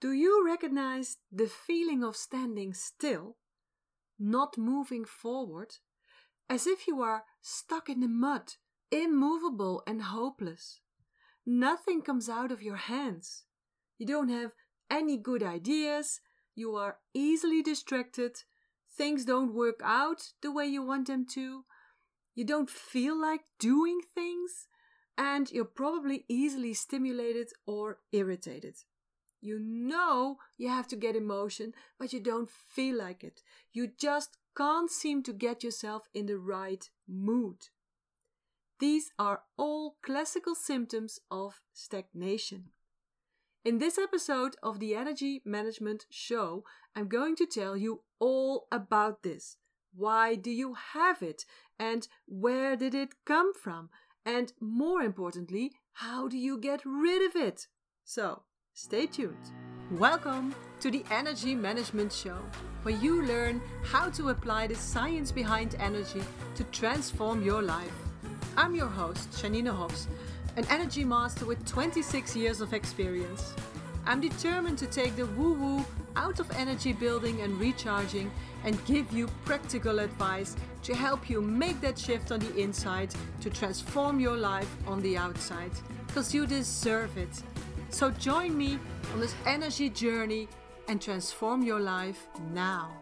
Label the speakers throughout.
Speaker 1: Do you recognize the feeling of standing still, not moving forward, as if you are stuck in the mud, immovable and hopeless? Nothing comes out of your hands. You don't have any good ideas, you are easily distracted, things don't work out the way you want them to, you don't feel like doing things, and you're probably easily stimulated or irritated. You know you have to get emotion, but you don't feel like it. You just can't seem to get yourself in the right mood. These are all classical symptoms of stagnation. In this episode of the Energy Management Show, I'm going to tell you all about this. Why do you have it? And where did it come from? And more importantly, how do you get rid of it? So, stay tuned. Welcome to the Energy Management Show, where you learn how to apply the science behind energy to transform your life. I'm your host, Janine Hofs, an energy master with 26 years of experience. I'm determined to take the woo woo out of energy building and recharging and give you practical advice to help you make that shift on the inside to transform your life on the outside because you deserve it. So join me on this energy journey and transform your life now.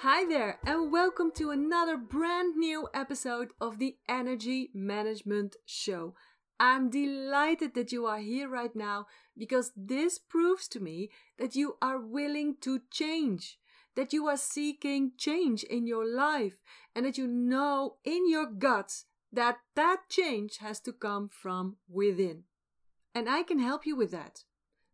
Speaker 1: Hi there, and welcome to another brand new episode of the Energy Management Show. I'm delighted that you are here right now because this proves to me that you are willing to change, that you are seeking change in your life, and that you know in your guts that that change has to come from within. And I can help you with that.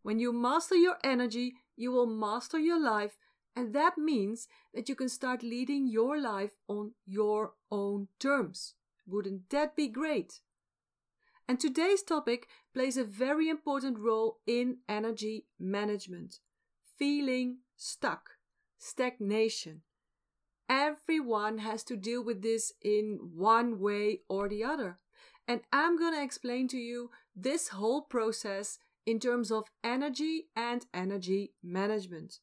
Speaker 1: When you master your energy, you will master your life and that means that you can start leading your life on your own terms. Wouldn't that be great? And today's topic plays a very important role in energy management feeling stuck, stagnation. Everyone has to deal with this in one way or the other. And I'm going to explain to you this whole process in terms of energy and energy management.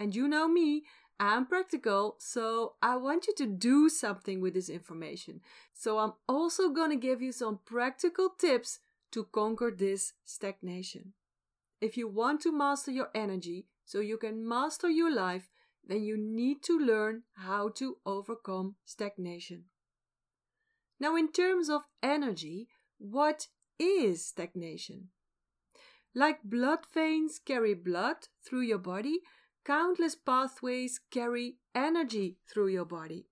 Speaker 1: And you know me, I'm practical, so I want you to do something with this information. So I'm also going to give you some practical tips to conquer this stagnation. If you want to master your energy so you can master your life, then you need to learn how to overcome stagnation. Now, in terms of energy, what is stagnation? Like blood veins carry blood through your body, countless pathways carry energy through your body.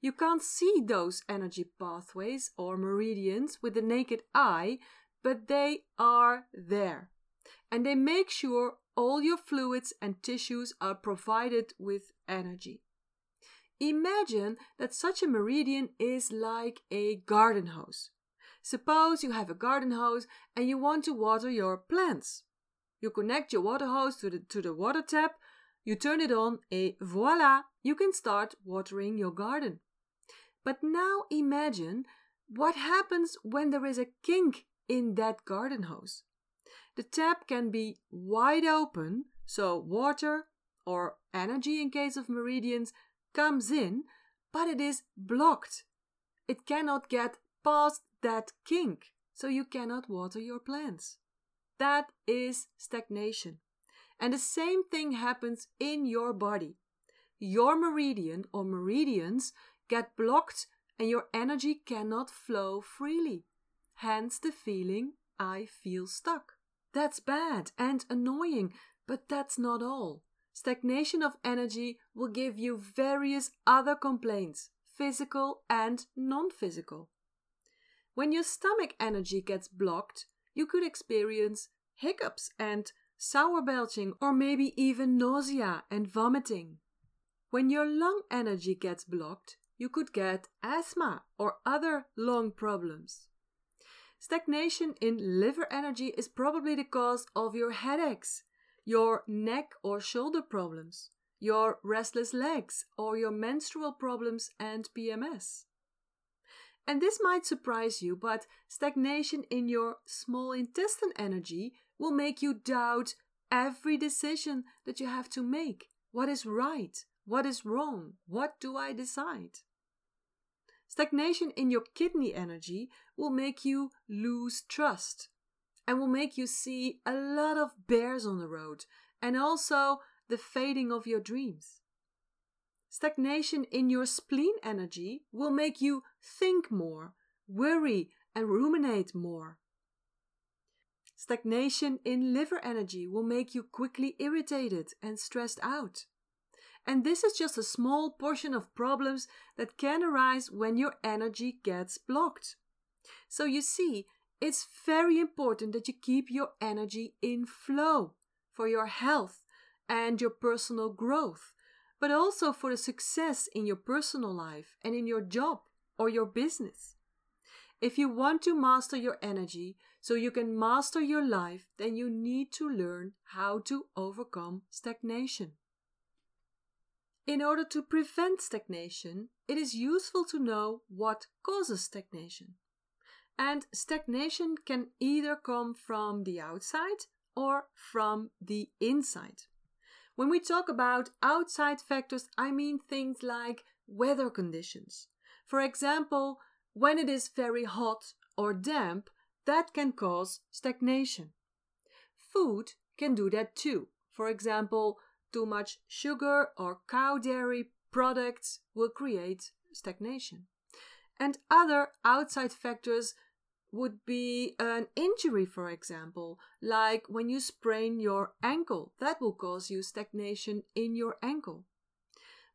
Speaker 1: You can't see those energy pathways or meridians with the naked eye, but they are there. And they make sure all your fluids and tissues are provided with energy. Imagine that such a meridian is like a garden hose. Suppose you have a garden hose and you want to water your plants. You connect your water hose to the, to the water tap you turn it on and voila, you can start watering your garden. But now imagine what happens when there is a kink in that garden hose. The tap can be wide open, so water or energy in case of meridians comes in, but it is blocked. It cannot get past that kink, so you cannot water your plants. That is stagnation. And the same thing happens in your body. Your meridian or meridians get blocked and your energy cannot flow freely. Hence the feeling, I feel stuck. That's bad and annoying, but that's not all. Stagnation of energy will give you various other complaints, physical and non physical. When your stomach energy gets blocked, you could experience hiccups and sour belching, or maybe even nausea and vomiting. When your lung energy gets blocked, you could get asthma or other lung problems. Stagnation in liver energy is probably the cause of your headaches, your neck or shoulder problems, your restless legs, or your menstrual problems and PMS. And this might surprise you, but stagnation in your small intestine energy will make you doubt every decision that you have to make. What is right? What is wrong? What do I decide? Stagnation in your kidney energy will make you lose trust and will make you see a lot of bears on the road and also the fading of your dreams. Stagnation in your spleen energy will make you think more, worry, and ruminate more. Stagnation in liver energy will make you quickly irritated and stressed out. And this is just a small portion of problems that can arise when your energy gets blocked. So you see, it's very important that you keep your energy in flow for your health and your personal growth, but also for the success in your personal life and in your job or your business. If you want to master your energy so you can master your life, then you need to learn how to overcome stagnation. In order to prevent stagnation, it is useful to know what causes stagnation. And stagnation can either come from the outside or from the inside. When we talk about outside factors, I mean things like weather conditions. For example, when it is very hot or damp, that can cause stagnation. Food can do that too. For example, too much sugar or cow dairy products will create stagnation. And other outside factors would be an injury, for example, like when you sprain your ankle, that will cause you stagnation in your ankle.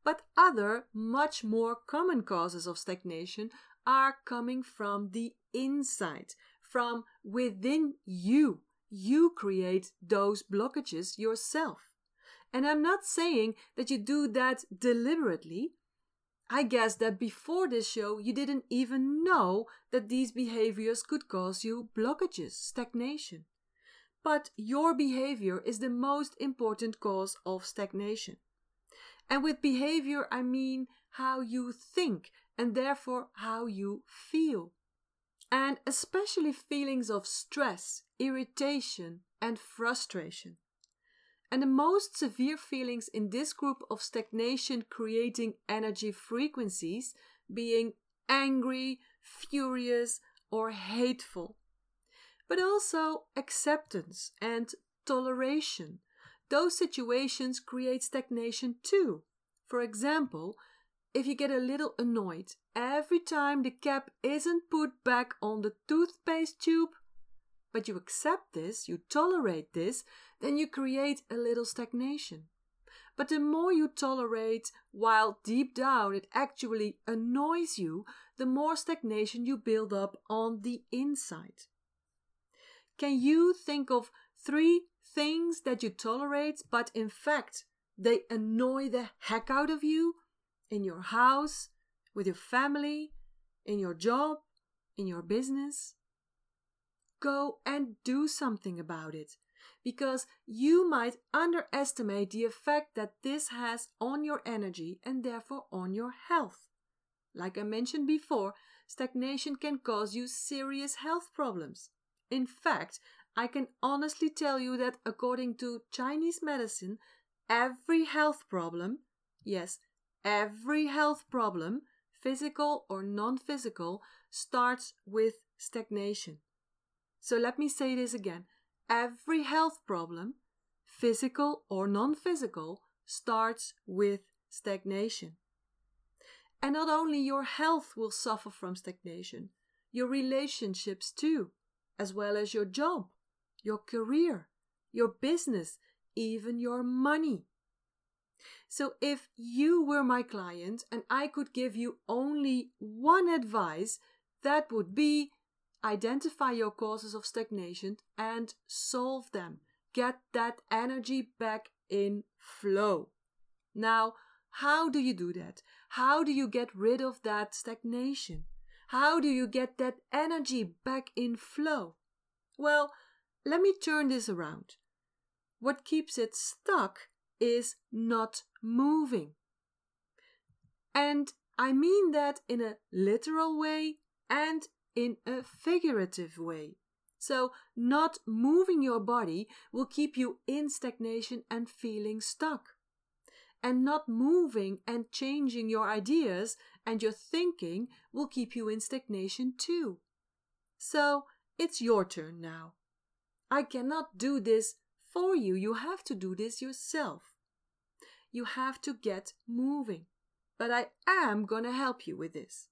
Speaker 1: But other, much more common causes of stagnation are coming from the inside, from within you. You create those blockages yourself. And I'm not saying that you do that deliberately. I guess that before this show you didn't even know that these behaviors could cause you blockages, stagnation. But your behavior is the most important cause of stagnation. And with behavior, I mean how you think and therefore how you feel. And especially feelings of stress, irritation, and frustration. And the most severe feelings in this group of stagnation creating energy frequencies being angry, furious, or hateful. But also acceptance and toleration. Those situations create stagnation too. For example, if you get a little annoyed every time the cap isn't put back on the toothpaste tube, but you accept this, you tolerate this, then you create a little stagnation. But the more you tolerate, while deep down it actually annoys you, the more stagnation you build up on the inside. Can you think of three things that you tolerate, but in fact they annoy the heck out of you in your house, with your family, in your job, in your business. Go and do something about it because you might underestimate the effect that this has on your energy and therefore on your health. Like I mentioned before, stagnation can cause you serious health problems. In fact, I can honestly tell you that according to Chinese medicine, every health problem, yes, Every health problem, physical or non physical, starts with stagnation. So let me say this again. Every health problem, physical or non physical, starts with stagnation. And not only your health will suffer from stagnation, your relationships too, as well as your job, your career, your business, even your money. So, if you were my client and I could give you only one advice, that would be identify your causes of stagnation and solve them. Get that energy back in flow. Now, how do you do that? How do you get rid of that stagnation? How do you get that energy back in flow? Well, let me turn this around. What keeps it stuck is not moving. And I mean that in a literal way and in a figurative way. So, not moving your body will keep you in stagnation and feeling stuck. And not moving and changing your ideas and your thinking will keep you in stagnation too. So, it's your turn now. I cannot do this for you. You have to do this yourself. You have to get moving. But I am going to help you with this.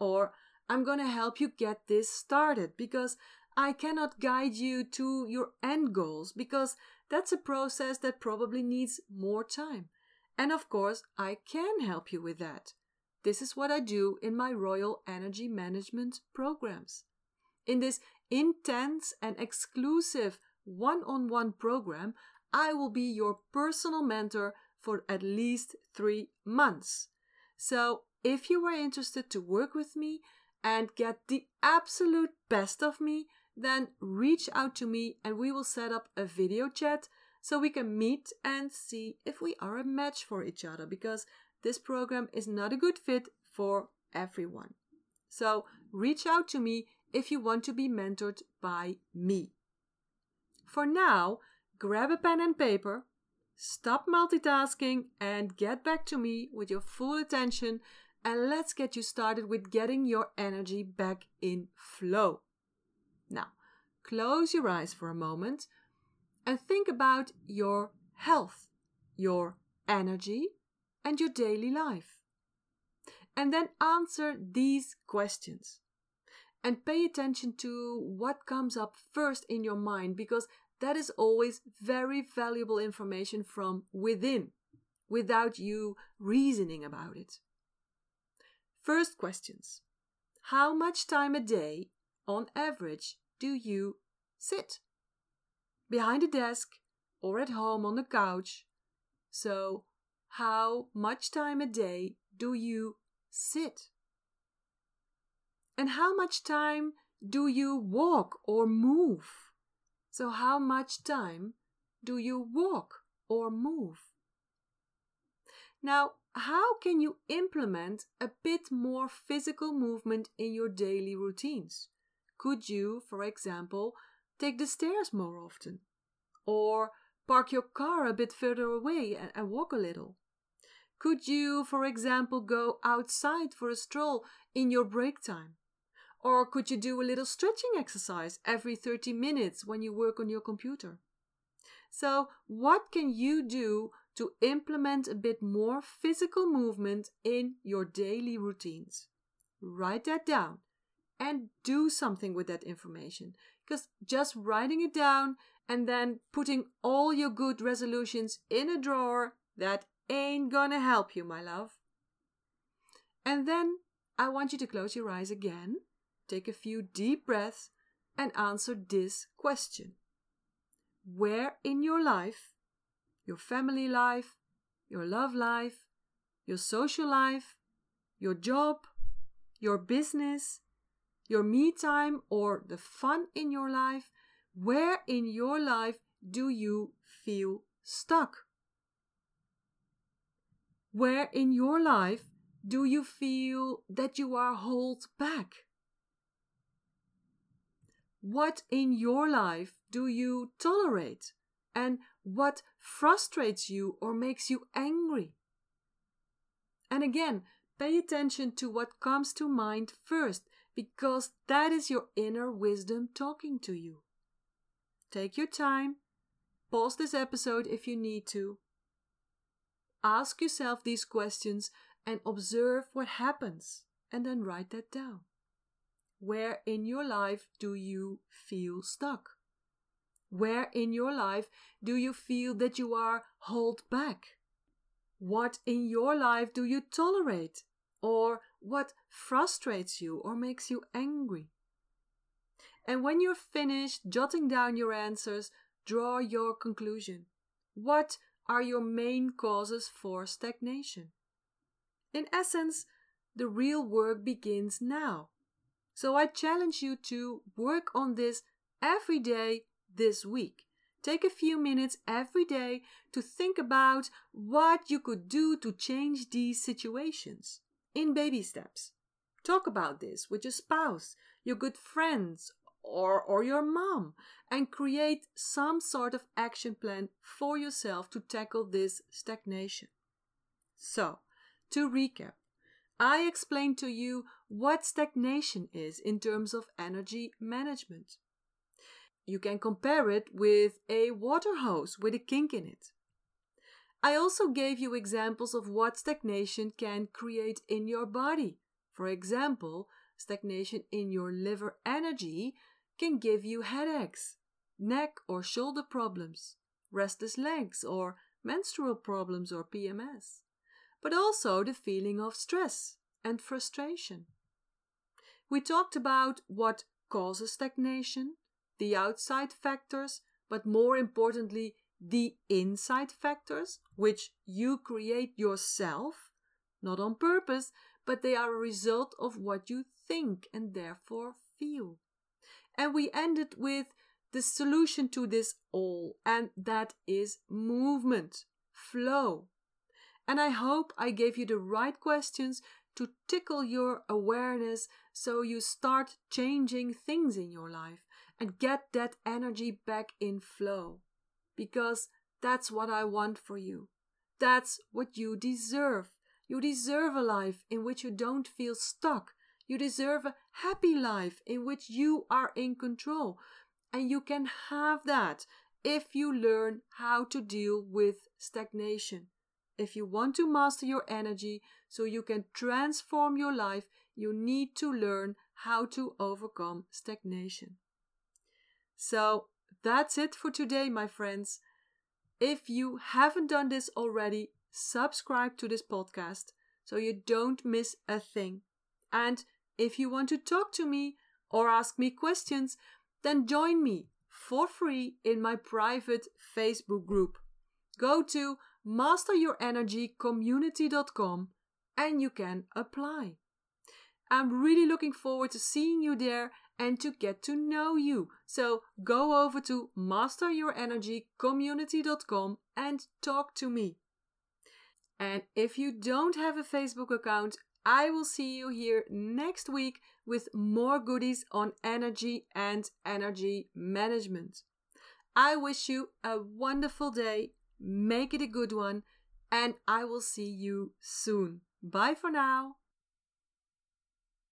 Speaker 1: Or I'm going to help you get this started because I cannot guide you to your end goals because that's a process that probably needs more time. And of course, I can help you with that. This is what I do in my Royal Energy Management programs. In this intense and exclusive one on one program, I will be your personal mentor for at least three months. So, if you are interested to work with me and get the absolute best of me, then reach out to me and we will set up a video chat so we can meet and see if we are a match for each other because this program is not a good fit for everyone. So reach out to me if you want to be mentored by me. For now, grab a pen and paper, stop multitasking, and get back to me with your full attention. And let's get you started with getting your energy back in flow. Now, close your eyes for a moment and think about your health, your energy, and your daily life. And then answer these questions. And pay attention to what comes up first in your mind because that is always very valuable information from within without you reasoning about it. First questions How much time a day on average, do you sit? Behind a desk or at home on the couch. So, how much time a day do you sit? And how much time do you walk or move? So, how much time do you walk or move? Now, how can you implement a bit more physical movement in your daily routines? Could you, for example, take the stairs more often? Or park your car a bit further away and, and walk a little? Could you, for example, go outside for a stroll in your break time? Or could you do a little stretching exercise every 30 minutes when you work on your computer? So, what can you do to implement a bit more physical movement in your daily routines? Write that down and do something with that information. Because just writing it down and then putting all your good resolutions in a drawer, that ain't gonna help you, my love. And then I want you to close your eyes again, take a few deep breaths, and answer this question Where in your life, your family life, your love life, your social life, your job, your business, your me time or the fun in your life, where in your life do you feel stuck? Where in your life do you feel that you are held back? What in your life do you tolerate? And what frustrates you or makes you angry? And again, pay attention to what comes to mind first because that is your inner wisdom talking to you. Take your time, pause this episode if you need to. Ask yourself these questions and observe what happens, and then write that down. Where in your life do you feel stuck? Where in your life do you feel that you are held back? What in your life do you tolerate or what frustrates you or makes you angry. And when you're finished jotting down your answers, draw your conclusion. What are your main causes for stagnation? In essence, the real work begins now. So I challenge you to work on this every day this week. Take a few minutes every day to think about what you could do to change these situations in baby steps. Talk about this with your spouse, your good friends, or, or your mom and create some sort of action plan for yourself to tackle this stagnation. So, to recap, I explained to you what stagnation is in terms of energy management. You can compare it with a water hose with a kink in it. I also gave you examples of what stagnation can create in your body. For example, stagnation in your liver energy can give you headaches, neck or shoulder problems, restless legs, or menstrual problems or PMS, but also the feeling of stress and frustration. We talked about what causes stagnation, the outside factors, but more importantly, the inside factors, which you create yourself, not on purpose, but they are a result of what you think and therefore feel. And we ended with the solution to this all, and that is movement, flow. And I hope I gave you the right questions to tickle your awareness so you start changing things in your life and get that energy back in flow. Because that's what I want for you. That's what you deserve. You deserve a life in which you don't feel stuck. You deserve a happy life in which you are in control. And you can have that if you learn how to deal with stagnation. If you want to master your energy so you can transform your life, you need to learn how to overcome stagnation. So that's it for today, my friends. If you haven't done this already, subscribe to this podcast so you don't miss a thing. And if you want to talk to me or ask me questions, then join me for free in my private Facebook group. Go to masteryourenergycommunity.com and you can apply. I'm really looking forward to seeing you there and to get to know you. So go over to masteryourenergycommunity.com and talk to me. And if you don't have a Facebook account, I will see you here next week with more goodies on energy and energy management. I wish you a wonderful day, make it a good one, and I will see you soon. Bye for now.